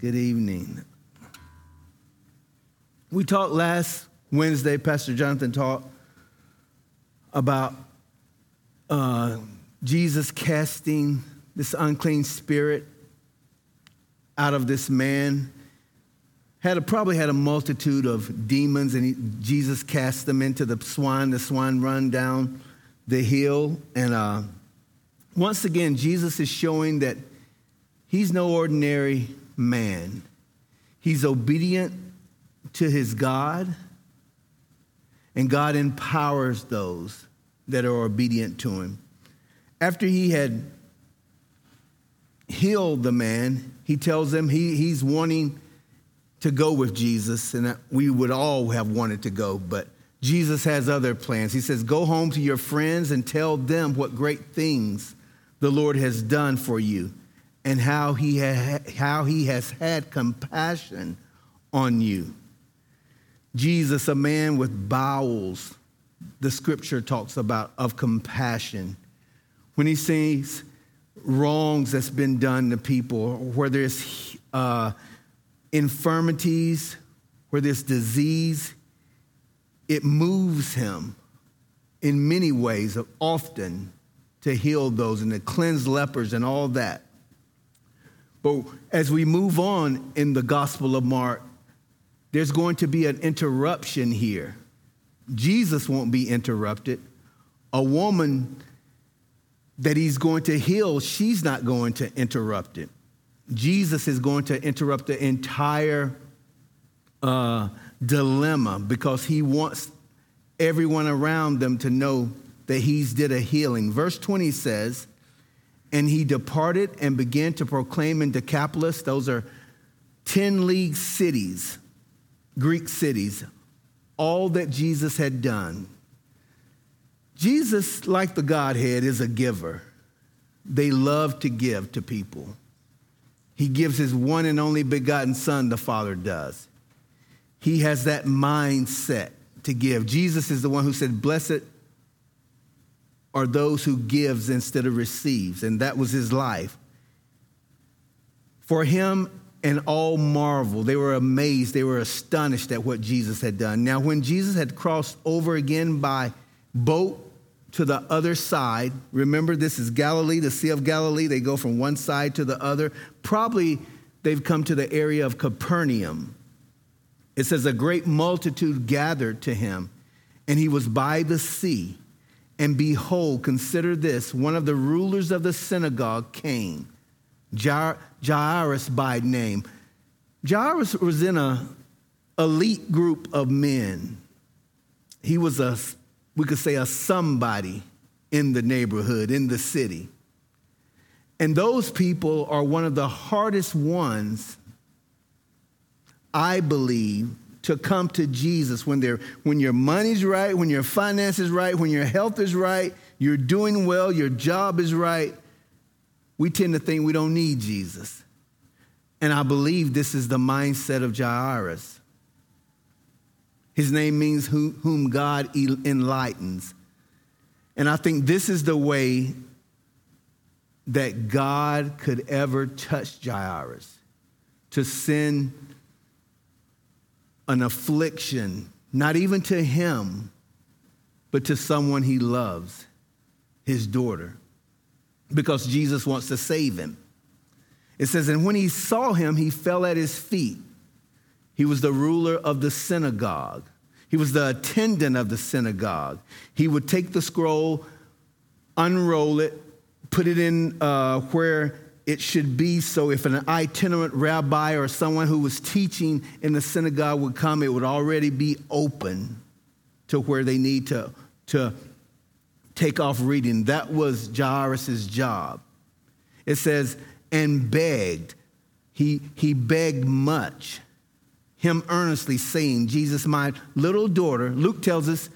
Good evening. We talked last Wednesday, Pastor Jonathan talked about uh, Jesus casting this unclean spirit out of this man. Had a, probably had a multitude of demons, and he, Jesus cast them into the swine. The swine run down the hill. And uh, once again, Jesus is showing that he's no ordinary man. He's obedient to his God, and God empowers those that are obedient to him. After he had healed the man, he tells them he, he's wanting to go with Jesus, and we would all have wanted to go, but Jesus has other plans. He says, Go home to your friends and tell them what great things the Lord has done for you and how he, ha- how he has had compassion on you. Jesus, a man with bowels, the scripture talks about of compassion. When he sees wrongs that's been done to people, where there's uh, infirmities, where there's disease, it moves him in many ways, often to heal those and to cleanse lepers and all that. But as we move on in the Gospel of Mark, there's going to be an interruption here. Jesus won't be interrupted. A woman that he's going to heal, she's not going to interrupt it. Jesus is going to interrupt the entire uh, dilemma because he wants everyone around them to know that he's did a healing. Verse 20 says, and he departed and began to proclaim in Decapolis, those are 10 league cities, Greek cities, all that Jesus had done. Jesus, like the Godhead, is a giver. They love to give to people. He gives his one and only begotten Son, the Father does. He has that mindset to give. Jesus is the one who said, Blessed are those who gives instead of receives, and that was his life. For him and all marvel. They were amazed, they were astonished at what Jesus had done. Now, when Jesus had crossed over again by boat to the other side, remember this is Galilee, the Sea of Galilee. They go from one side to the other. Probably they've come to the area of Capernaum. It says, A great multitude gathered to him, and he was by the sea. And behold, consider this one of the rulers of the synagogue came Jairus by name. Jairus was in a elite group of men. He was a, we could say, a somebody in the neighborhood, in the city. And those people are one of the hardest ones, I believe, to come to Jesus when, they're, when your money's right, when your finances right, when your health is right, you're doing well, your job is right we tend to think we don't need Jesus. And I believe this is the mindset of Jairus. His name means whom God enlightens. And I think this is the way that God could ever touch Jairus to send an affliction, not even to him, but to someone he loves, his daughter because Jesus wants to save him. It says, And when he saw him, he fell at his feet. He was the ruler of the synagogue, he was the attendant of the synagogue. He would take the scroll, unroll it, put it in uh, where it should be. So if an itinerant rabbi or someone who was teaching in the synagogue would come, it would already be open to where they need to, to take off reading. That was Jairus' job. It says, and begged. He, he begged much, him earnestly saying, Jesus, my little daughter, Luke tells us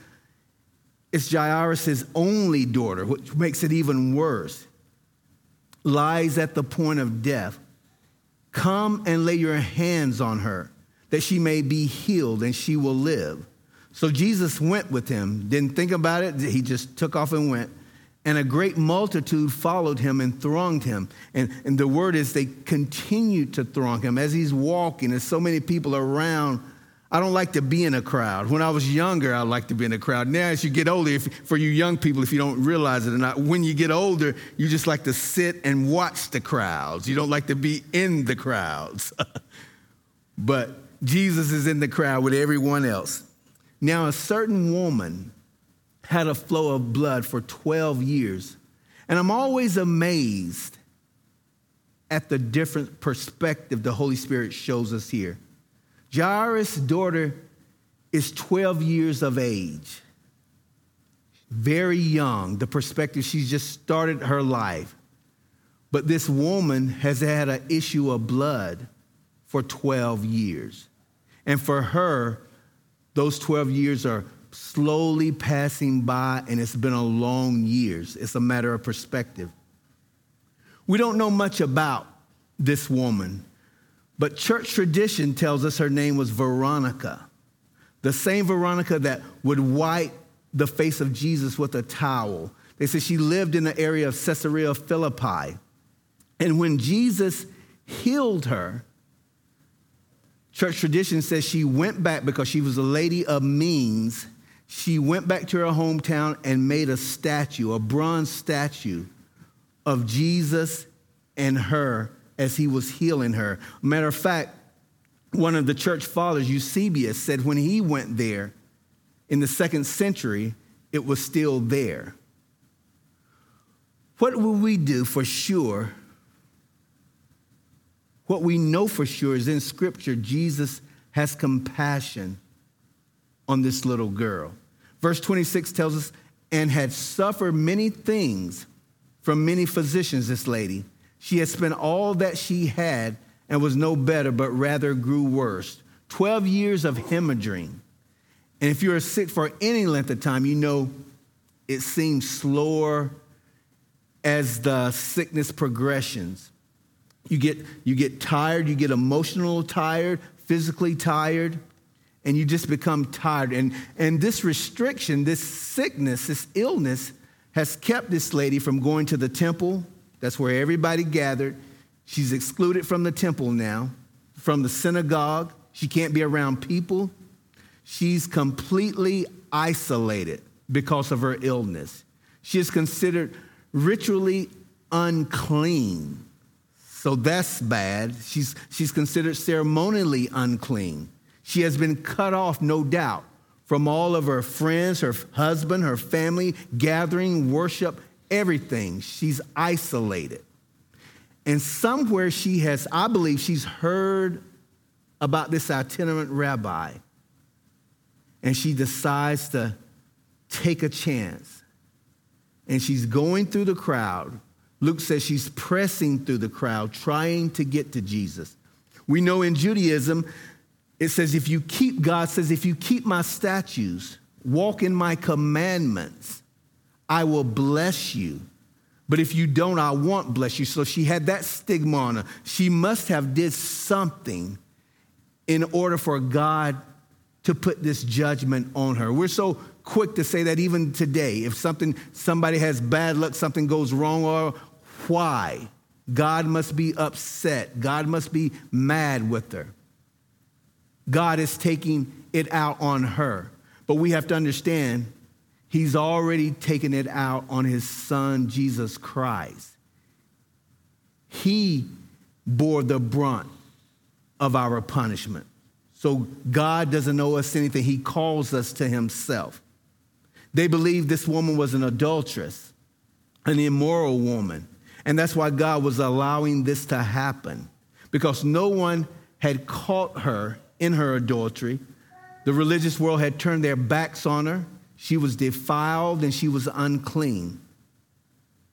it's Jairus' only daughter, which makes it even worse, lies at the point of death. Come and lay your hands on her, that she may be healed and she will live. So Jesus went with him, didn't think about it. He just took off and went. And a great multitude followed him and thronged him. And, and the word is they continued to throng him as he's walking. There's so many people around. I don't like to be in a crowd. When I was younger, I liked to be in a crowd. Now, as you get older, if, for you young people, if you don't realize it or not, when you get older, you just like to sit and watch the crowds. You don't like to be in the crowds. but Jesus is in the crowd with everyone else. Now, a certain woman had a flow of blood for 12 years. And I'm always amazed at the different perspective the Holy Spirit shows us here. Jairus' daughter is 12 years of age, very young, the perspective she's just started her life. But this woman has had an issue of blood for 12 years. And for her, those 12 years are slowly passing by, and it's been a long years. It's a matter of perspective. We don't know much about this woman, but church tradition tells us her name was Veronica, the same Veronica that would wipe the face of Jesus with a towel. They say she lived in the area of Caesarea Philippi. And when Jesus healed her, church tradition says she went back because she was a lady of means she went back to her hometown and made a statue, a bronze statue of Jesus and her as he was healing her. Matter of fact, one of the church fathers, Eusebius, said when he went there in the second century, it was still there. What will we do for sure? What we know for sure is in Scripture, Jesus has compassion on this little girl. Verse 26 tells us, and had suffered many things from many physicians, this lady. She had spent all that she had and was no better, but rather grew worse. 12 years of hemorrhaging. And if you're sick for any length of time, you know it seems slower as the sickness progressions. You get, you get tired, you get emotional tired, physically tired and you just become tired. And, and this restriction, this sickness, this illness has kept this lady from going to the temple. That's where everybody gathered. She's excluded from the temple now, from the synagogue. She can't be around people. She's completely isolated because of her illness. She is considered ritually unclean. So that's bad. She's, she's considered ceremonially unclean. She has been cut off, no doubt, from all of her friends, her husband, her family, gathering, worship, everything. She's isolated. And somewhere she has, I believe, she's heard about this itinerant rabbi. And she decides to take a chance. And she's going through the crowd. Luke says she's pressing through the crowd, trying to get to Jesus. We know in Judaism, it says, if you keep, God says, if you keep my statutes, walk in my commandments, I will bless you. But if you don't, I won't bless you. So she had that stigma on her. She must have did something in order for God to put this judgment on her. We're so quick to say that even today, if something somebody has bad luck, something goes wrong, or why? God must be upset. God must be mad with her. God is taking it out on her. But we have to understand, He's already taken it out on His Son, Jesus Christ. He bore the brunt of our punishment. So God doesn't owe us anything. He calls us to Himself. They believed this woman was an adulteress, an immoral woman. And that's why God was allowing this to happen, because no one had caught her in her adultery. The religious world had turned their backs on her. She was defiled and she was unclean.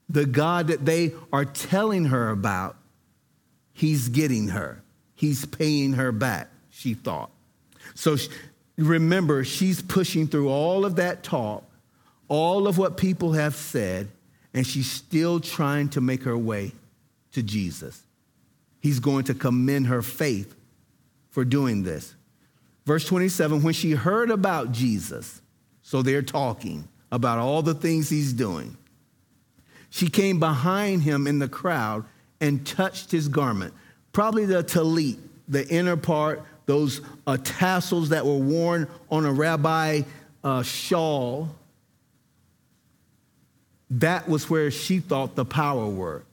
The God that they are telling her about, he's getting her. He's paying her back, she thought. So remember, she's pushing through all of that talk, all of what people have said, and she's still trying to make her way to Jesus. He's going to commend her faith for doing this. Verse 27 when she heard about Jesus, so they're talking about all the things he's doing. She came behind him in the crowd and touched his garment, probably the talit, the inner part, those uh, tassels that were worn on a rabbi uh, shawl. That was where she thought the power were.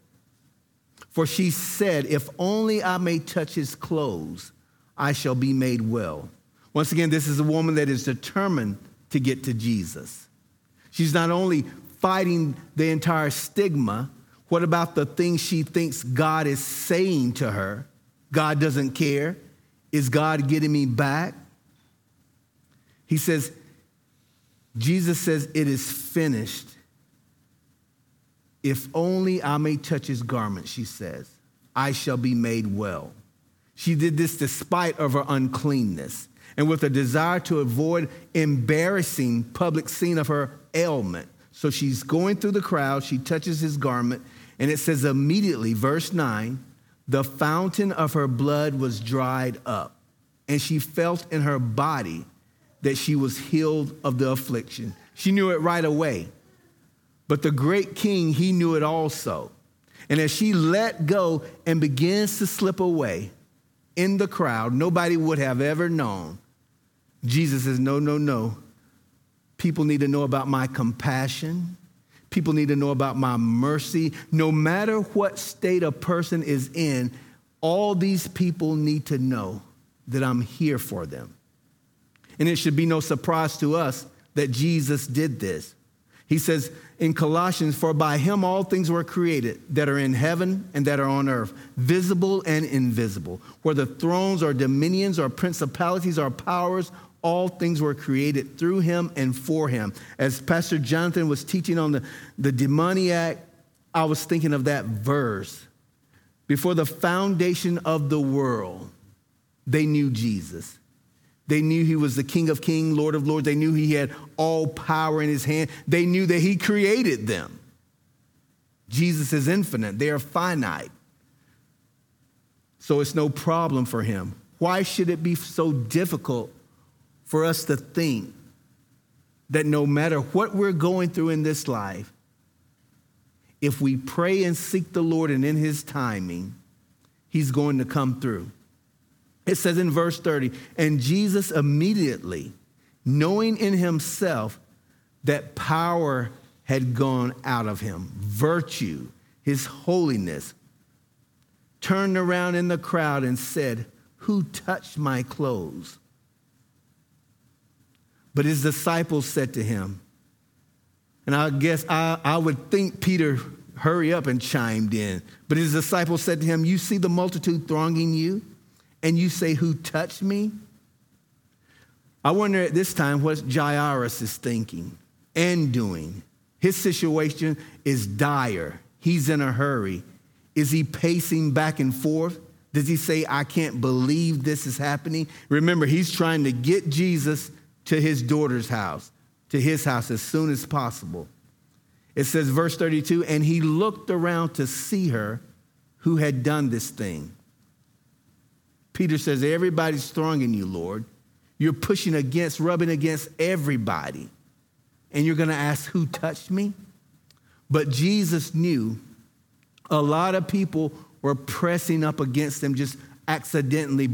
For she said, If only I may touch his clothes, I shall be made well. Once again, this is a woman that is determined to get to Jesus. She's not only fighting the entire stigma, what about the things she thinks God is saying to her? God doesn't care. Is God getting me back? He says, Jesus says, It is finished. If only I may touch his garment, she says, I shall be made well. She did this despite of her uncleanness and with a desire to avoid embarrassing public scene of her ailment. So she's going through the crowd, she touches his garment, and it says immediately, verse 9, the fountain of her blood was dried up, and she felt in her body that she was healed of the affliction. She knew it right away. But the great king, he knew it also. And as she let go and begins to slip away in the crowd, nobody would have ever known. Jesus says, No, no, no. People need to know about my compassion. People need to know about my mercy. No matter what state a person is in, all these people need to know that I'm here for them. And it should be no surprise to us that Jesus did this. He says in Colossians, For by him all things were created that are in heaven and that are on earth, visible and invisible. Whether thrones or dominions or principalities or powers, all things were created through him and for him. As Pastor Jonathan was teaching on the, the demoniac, I was thinking of that verse. Before the foundation of the world, they knew Jesus. They knew he was the King of Kings, Lord of Lords. They knew he had all power in his hand. They knew that he created them. Jesus is infinite, they are finite. So it's no problem for him. Why should it be so difficult for us to think that no matter what we're going through in this life, if we pray and seek the Lord and in his timing, he's going to come through? It says in verse 30, and Jesus immediately, knowing in himself that power had gone out of him, virtue, his holiness, turned around in the crowd and said, Who touched my clothes? But his disciples said to him, and I guess I, I would think Peter hurry up and chimed in. But his disciples said to him, You see the multitude thronging you? and you say, Who touched me? I wonder at this time what Jairus is thinking and doing. His situation is dire. He's in a hurry. Is he pacing back and forth? Does he say, I can't believe this is happening? Remember, he's trying to get Jesus to his daughter's house, to his house as soon as possible. It says, verse 32, and he looked around to see her who had done this thing. Peter says, Everybody's thronging you, Lord. You're pushing against, rubbing against everybody. And you're going to ask, Who touched me? But Jesus knew a lot of people were pressing up against him, just accidentally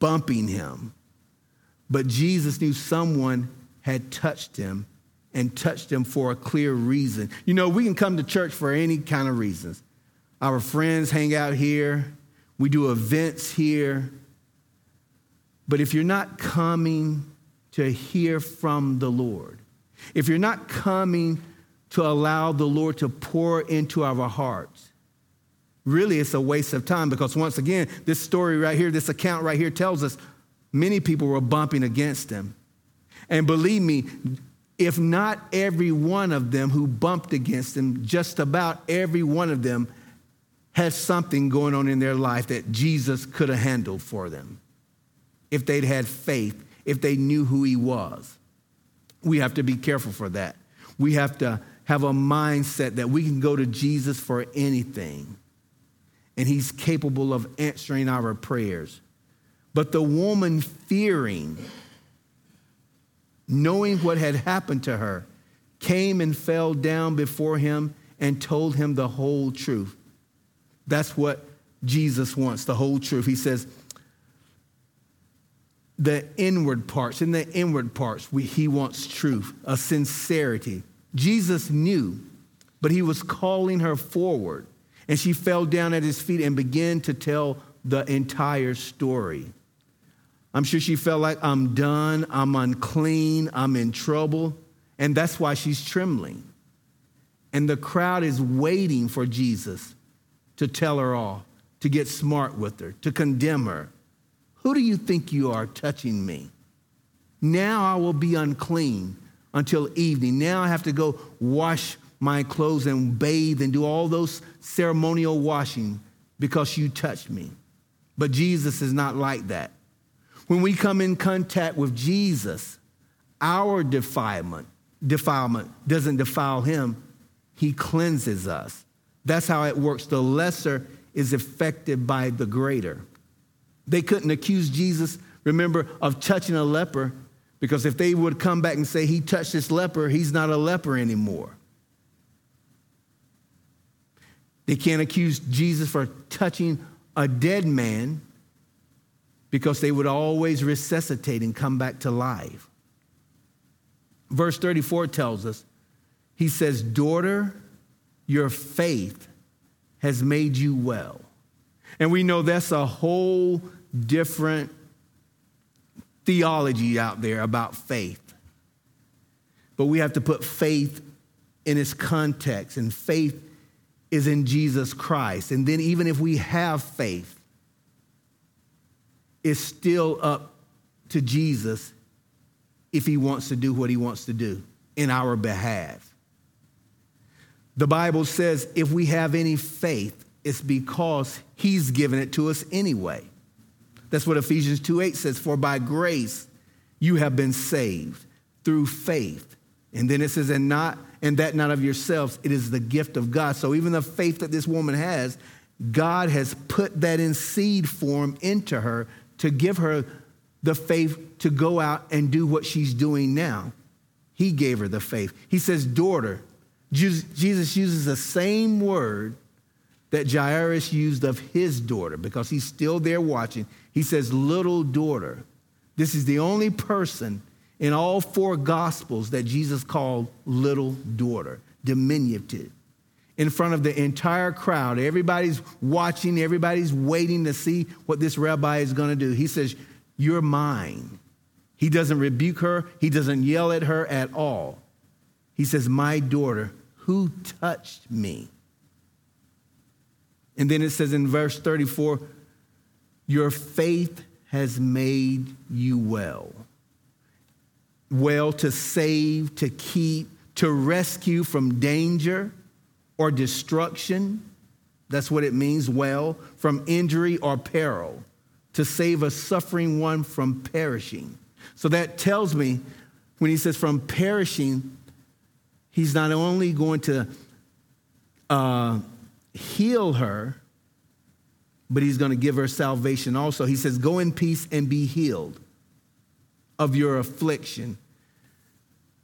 bumping him. But Jesus knew someone had touched him and touched him for a clear reason. You know, we can come to church for any kind of reasons. Our friends hang out here, we do events here. But if you're not coming to hear from the Lord, if you're not coming to allow the Lord to pour into our hearts, really it's a waste of time because once again, this story right here, this account right here tells us many people were bumping against him. And believe me, if not every one of them who bumped against him, just about every one of them has something going on in their life that Jesus could have handled for them if they'd had faith, if they knew who he was. We have to be careful for that. We have to have a mindset that we can go to Jesus for anything, and he's capable of answering our prayers. But the woman fearing, knowing what had happened to her, came and fell down before him and told him the whole truth. That's what Jesus wants, the whole truth. He says, the inward parts, in the inward parts, we, he wants truth, a sincerity. Jesus knew, but he was calling her forward. And she fell down at his feet and began to tell the entire story. I'm sure she felt like, I'm done, I'm unclean, I'm in trouble. And that's why she's trembling. And the crowd is waiting for Jesus to tell her all, to get smart with her, to condemn her. Who do you think you are touching me? Now I will be unclean until evening. Now I have to go wash my clothes and bathe and do all those ceremonial washing because you touched me. But Jesus is not like that. When we come in contact with Jesus, our defilement, defilement doesn't defile him, he cleanses us. That's how it works. The lesser is affected by the greater. They couldn't accuse Jesus, remember, of touching a leper, because if they would come back and say he touched this leper, he's not a leper anymore. They can't accuse Jesus for touching a dead man because they would always resuscitate and come back to life. Verse 34 tells us, he says, Daughter, your faith has made you well. And we know that's a whole different theology out there about faith. But we have to put faith in its context, and faith is in Jesus Christ. And then, even if we have faith, it's still up to Jesus if he wants to do what he wants to do in our behalf. The Bible says if we have any faith, it's because he's given it to us anyway. That's what Ephesians 2 8 says, For by grace you have been saved through faith. And then it says, and not, and that not of yourselves, it is the gift of God. So even the faith that this woman has, God has put that in seed form into her to give her the faith to go out and do what she's doing now. He gave her the faith. He says, daughter. Jesus uses the same word that Jairus used of his daughter because he's still there watching. He says, little daughter. This is the only person in all four gospels that Jesus called little daughter, diminutive. In front of the entire crowd, everybody's watching, everybody's waiting to see what this rabbi is going to do. He says, You're mine. He doesn't rebuke her, he doesn't yell at her at all. He says, My daughter, who touched me? And then it says in verse 34, your faith has made you well. Well to save, to keep, to rescue from danger or destruction. That's what it means, well, from injury or peril, to save a suffering one from perishing. So that tells me when he says from perishing, he's not only going to uh, heal her, but he's going to give her salvation also. He says, Go in peace and be healed of your affliction.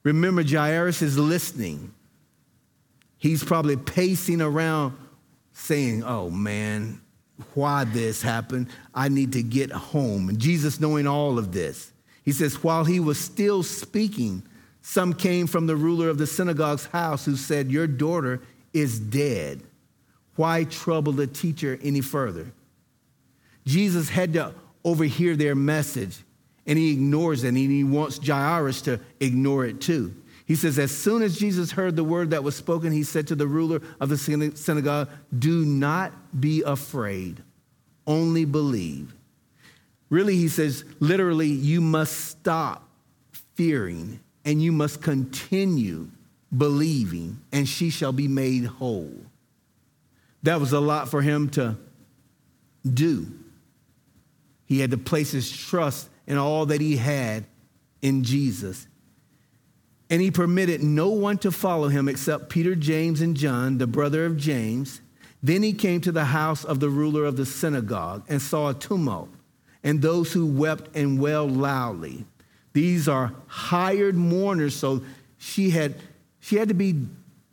Remember, Jairus is listening. He's probably pacing around saying, Oh man, why this happened? I need to get home. And Jesus, knowing all of this, he says, While he was still speaking, some came from the ruler of the synagogue's house who said, Your daughter is dead. Why trouble the teacher any further? Jesus had to overhear their message, and he ignores it, and he wants Jairus to ignore it too. He says, As soon as Jesus heard the word that was spoken, he said to the ruler of the synagogue, Do not be afraid, only believe. Really, he says, literally, you must stop fearing and you must continue believing, and she shall be made whole. That was a lot for him to do. He had to place his trust in all that he had in Jesus. And he permitted no one to follow him except Peter, James, and John, the brother of James. Then he came to the house of the ruler of the synagogue and saw a tumult and those who wept and wailed loudly. These are hired mourners, so she had, she had to be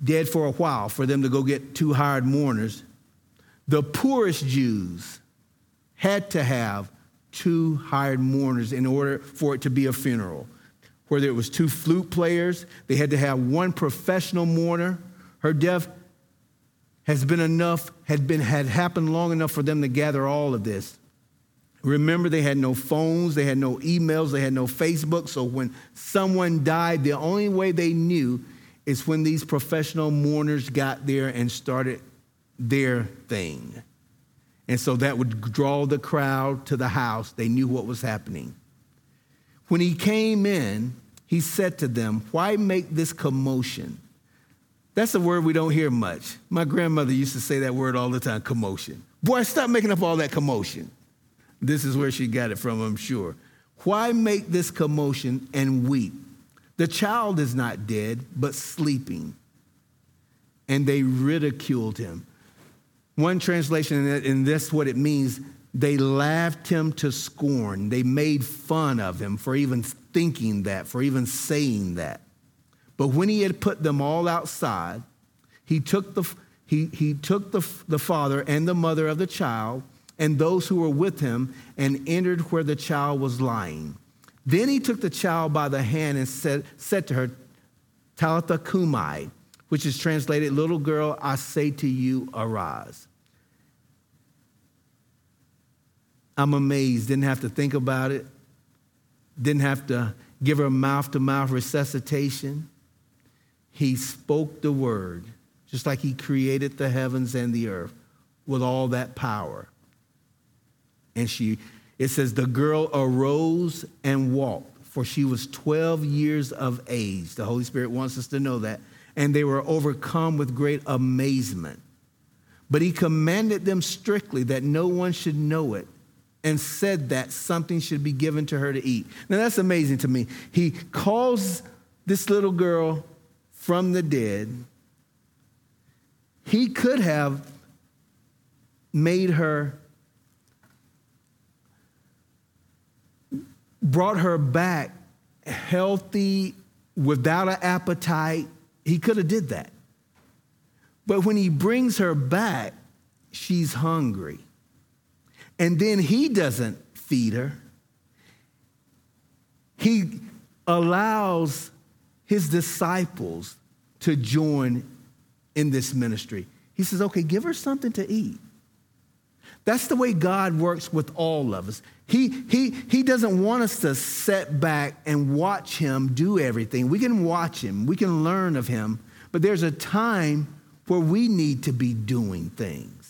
dead for a while for them to go get two hired mourners. The poorest Jews had to have two hired mourners in order for it to be a funeral. Whether it was two flute players, they had to have one professional mourner. Her death has been enough, had been had happened long enough for them to gather all of this. Remember, they had no phones, they had no emails, they had no Facebook. So when someone died, the only way they knew is when these professional mourners got there and started their thing. And so that would draw the crowd to the house. They knew what was happening. When he came in, he said to them, Why make this commotion? That's a word we don't hear much. My grandmother used to say that word all the time commotion. Boy, stop making up all that commotion. This is where she got it from, I'm sure. Why make this commotion and weep? The child is not dead, but sleeping. And they ridiculed him. One translation, and that's what it means, they laughed him to scorn. They made fun of him for even thinking that, for even saying that. But when he had put them all outside, he took the, he, he took the, the father and the mother of the child and those who were with him and entered where the child was lying. Then he took the child by the hand and said, said to her, Talitha Cumi, which is translated, Little girl, I say to you, arise. I'm amazed. Didn't have to think about it, didn't have to give her mouth to mouth resuscitation. He spoke the word, just like he created the heavens and the earth with all that power. And she, it says, the girl arose and walked, for she was 12 years of age. The Holy Spirit wants us to know that. And they were overcome with great amazement. But he commanded them strictly that no one should know it and said that something should be given to her to eat. Now that's amazing to me. He calls this little girl from the dead. He could have made her brought her back healthy, without an appetite. He could have did that. But when he brings her back, she's hungry. And then he doesn't feed her. He allows his disciples to join in this ministry. He says, okay, give her something to eat. That's the way God works with all of us. He, he, he doesn't want us to sit back and watch him do everything. We can watch him, we can learn of him, but there's a time where we need to be doing things.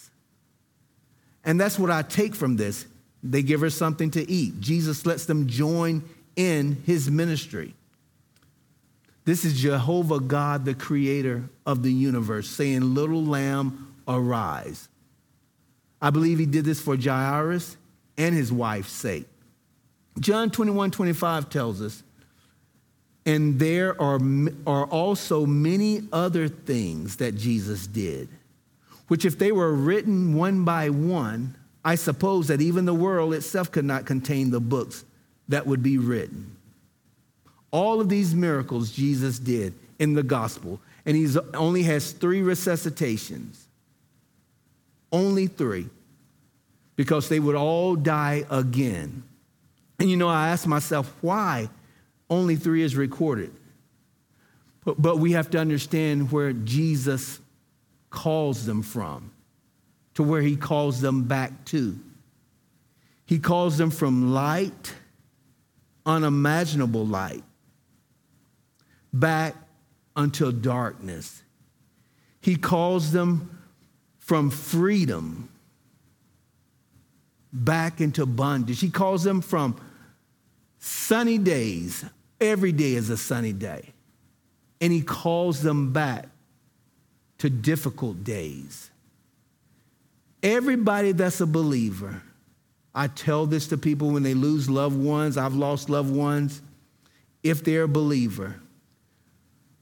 And that's what I take from this. They give her something to eat. Jesus lets them join in his ministry. This is Jehovah God, the creator of the universe, saying, Little lamb, arise. I believe he did this for Jairus and his wife's sake. John 21 25 tells us, and there are, are also many other things that Jesus did, which, if they were written one by one, I suppose that even the world itself could not contain the books that would be written. All of these miracles Jesus did in the gospel, and he only has three resuscitations only three, because they would all die again. And you know, I asked myself, why only three is recorded? But we have to understand where Jesus calls them from, to where he calls them back to. He calls them from light, unimaginable light, back until darkness. He calls them from freedom back into bondage. He calls them from sunny days. Every day is a sunny day. And he calls them back to difficult days. Everybody that's a believer, I tell this to people when they lose loved ones, I've lost loved ones, if they're a believer.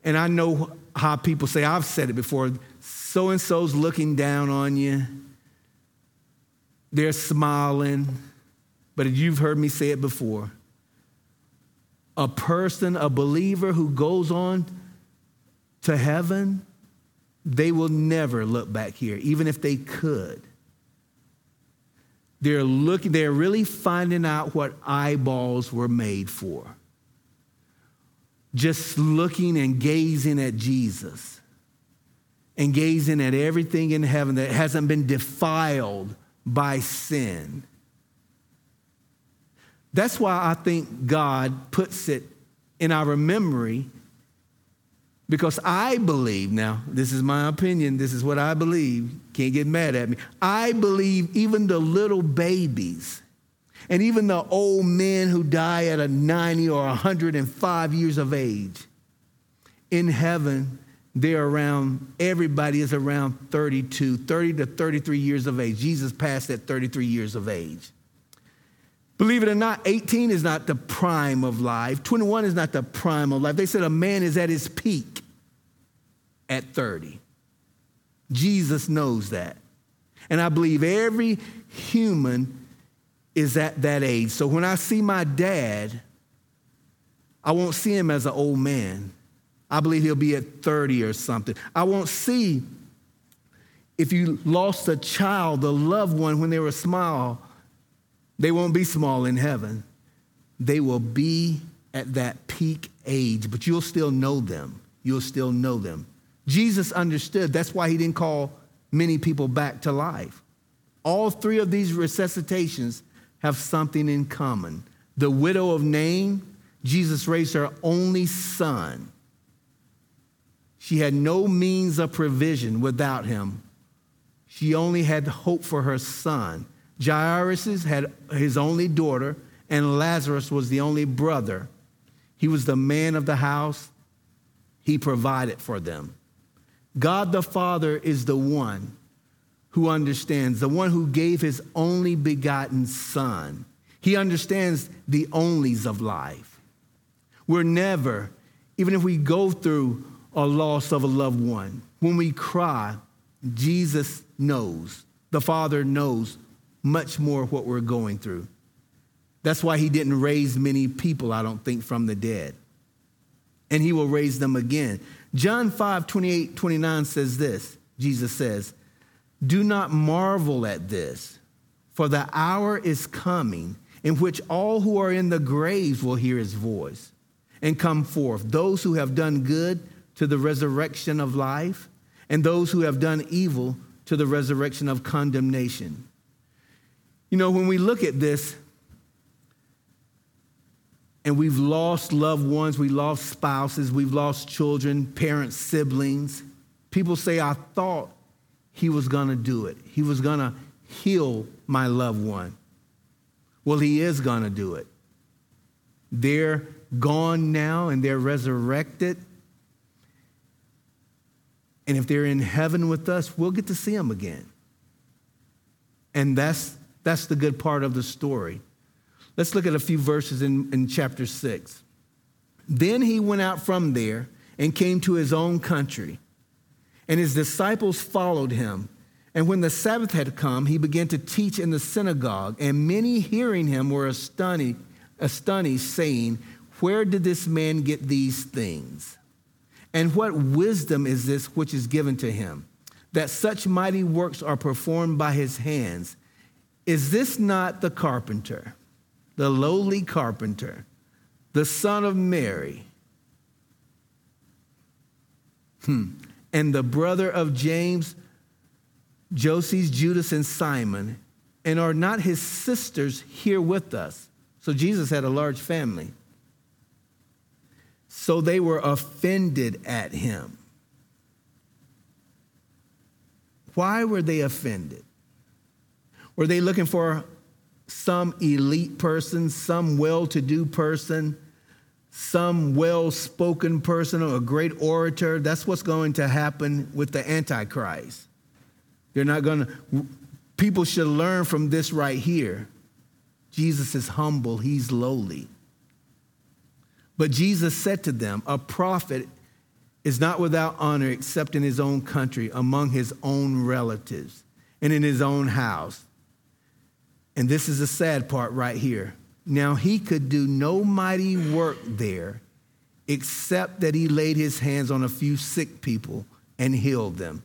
And I know how people say, I've said it before, so and so's looking down on you. They're smiling. But you've heard me say it before. A person, a believer who goes on to heaven they will never look back here, even if they could. They're looking, they're really finding out what eyeballs were made for. Just looking and gazing at Jesus and gazing at everything in heaven that hasn't been defiled by sin. That's why I think God puts it in our memory because I believe, now, this is my opinion, this is what I believe, can't get mad at me. I believe even the little babies and even the old men who die at a 90 or 105 years of age, in heaven, they're around, everybody is around 32, 30 to 33 years of age. Jesus passed at 33 years of age. Believe it or not, 18 is not the prime of life. 21 is not the prime of life. They said a man is at his peak at 30. Jesus knows that. And I believe every human is at that age. So when I see my dad, I won't see him as an old man. I believe he'll be at 30 or something. I won't see if you lost a child, a loved one, when they were small, they won't be small in heaven. They will be at that peak age, but you'll still know them. You'll still know them. Jesus understood. That's why he didn't call many people back to life. All three of these resuscitations have something in common. The widow of Nain, Jesus raised her only son. She had no means of provision without him. She only had hope for her son. Jairus had his only daughter, and Lazarus was the only brother. He was the man of the house. He provided for them. God the Father is the one who understands, the one who gave his only begotten Son. He understands the onlys of life. We're never, even if we go through a loss of a loved one, when we cry, Jesus knows, the Father knows much more what we're going through. That's why he didn't raise many people, I don't think, from the dead. And he will raise them again. John 5 28, 29 says this Jesus says, Do not marvel at this, for the hour is coming in which all who are in the graves will hear his voice and come forth. Those who have done good to the resurrection of life, and those who have done evil to the resurrection of condemnation. You know, when we look at this, and we've lost loved ones, we lost spouses, we've lost children, parents, siblings. People say, I thought he was gonna do it. He was gonna heal my loved one. Well, he is gonna do it. They're gone now and they're resurrected. And if they're in heaven with us, we'll get to see them again. And that's, that's the good part of the story. Let's look at a few verses in, in chapter 6. Then he went out from there and came to his own country, and his disciples followed him. And when the Sabbath had come, he began to teach in the synagogue, and many hearing him were astonished, astonished saying, Where did this man get these things? And what wisdom is this which is given to him, that such mighty works are performed by his hands? Is this not the carpenter? The lowly carpenter, the son of Mary, hmm. and the brother of James, Joses, Judas, and Simon, and are not his sisters here with us? So Jesus had a large family. So they were offended at him. Why were they offended? Were they looking for some elite person, some well to do person, some well spoken person, or a great orator. That's what's going to happen with the Antichrist. You're not going to, people should learn from this right here. Jesus is humble, he's lowly. But Jesus said to them, A prophet is not without honor except in his own country, among his own relatives, and in his own house. And this is the sad part right here. Now he could do no mighty work there except that he laid his hands on a few sick people and healed them.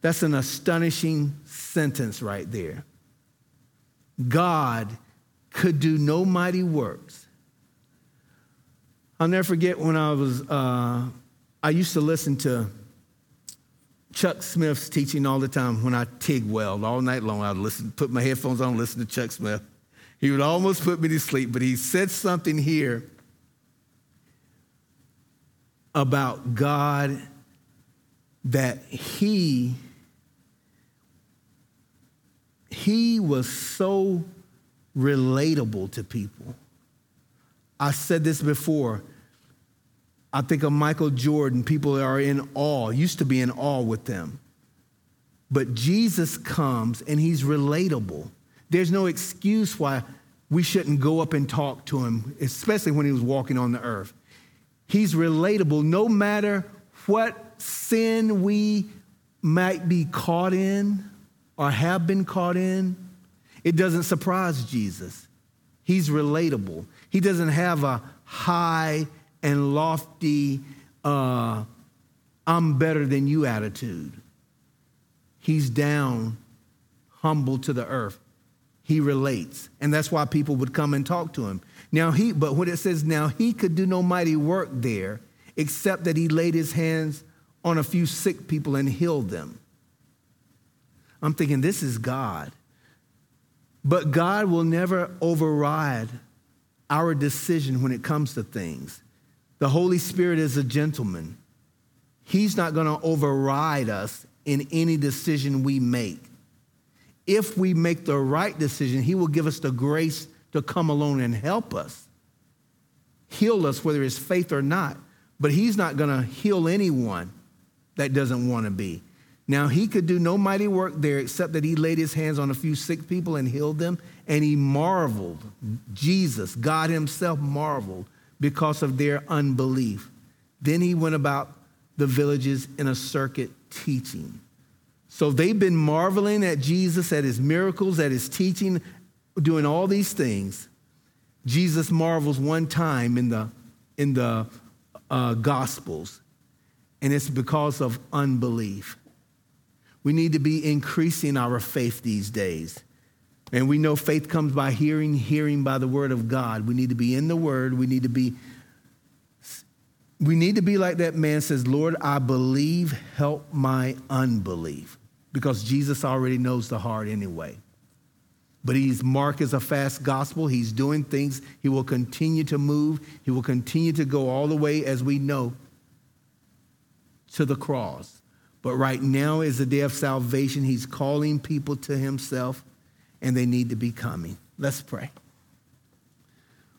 That's an astonishing sentence right there. God could do no mighty works. I'll never forget when I was, uh, I used to listen to Chuck Smith's teaching all the time when I TIG weld all night long. I'd listen, put my headphones on, listen to Chuck Smith. He would almost put me to sleep, but he said something here about God that he he was so relatable to people. I said this before. I think of Michael Jordan, people are in awe, used to be in awe with them. But Jesus comes and he's relatable. There's no excuse why we shouldn't go up and talk to him, especially when he was walking on the earth. He's relatable no matter what sin we might be caught in or have been caught in. It doesn't surprise Jesus. He's relatable. He doesn't have a high and lofty, uh, I'm better than you attitude. He's down, humble to the earth. He relates. And that's why people would come and talk to him. Now he, but when it says now he could do no mighty work there, except that he laid his hands on a few sick people and healed them. I'm thinking, this is God. But God will never override our decision when it comes to things. The Holy Spirit is a gentleman. He's not going to override us in any decision we make. If we make the right decision, He will give us the grace to come along and help us, heal us, whether it's faith or not. But He's not going to heal anyone that doesn't want to be. Now, He could do no mighty work there except that He laid His hands on a few sick people and healed them. And He marveled. Jesus, God Himself, marveled because of their unbelief. Then he went about the villages in a circuit teaching. So they've been marveling at Jesus, at his miracles, at his teaching, doing all these things. Jesus marvels one time in the, in the uh, Gospels, and it's because of unbelief. We need to be increasing our faith these days. And we know faith comes by hearing, hearing by the word of God. We need to be in the word. We need to be we need to be like that man says, "Lord, I believe, help my unbelief." Because Jesus already knows the heart anyway. But he's Mark is a fast gospel. He's doing things. He will continue to move. He will continue to go all the way as we know to the cross. But right now is the day of salvation. He's calling people to himself and they need to be coming. Let's pray.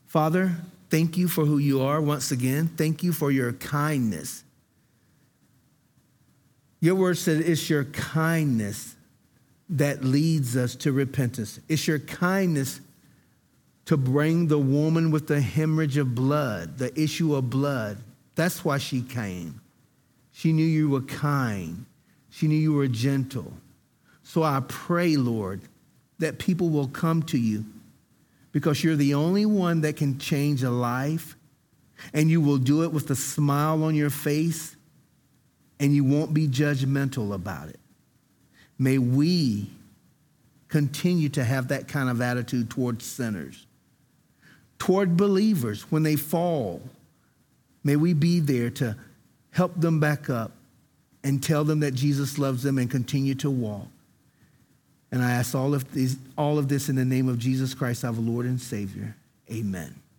Father, thank you for who you are once again. Thank you for your kindness. Your word said it's your kindness that leads us to repentance. It's your kindness to bring the woman with the hemorrhage of blood, the issue of blood. That's why she came. She knew you were kind. She knew you were gentle. So I pray, Lord, that people will come to you because you're the only one that can change a life, and you will do it with a smile on your face, and you won't be judgmental about it. May we continue to have that kind of attitude towards sinners, toward believers when they fall. May we be there to help them back up and tell them that Jesus loves them and continue to walk. And I ask all of, these, all of this in the name of Jesus Christ, our Lord and Savior. Amen.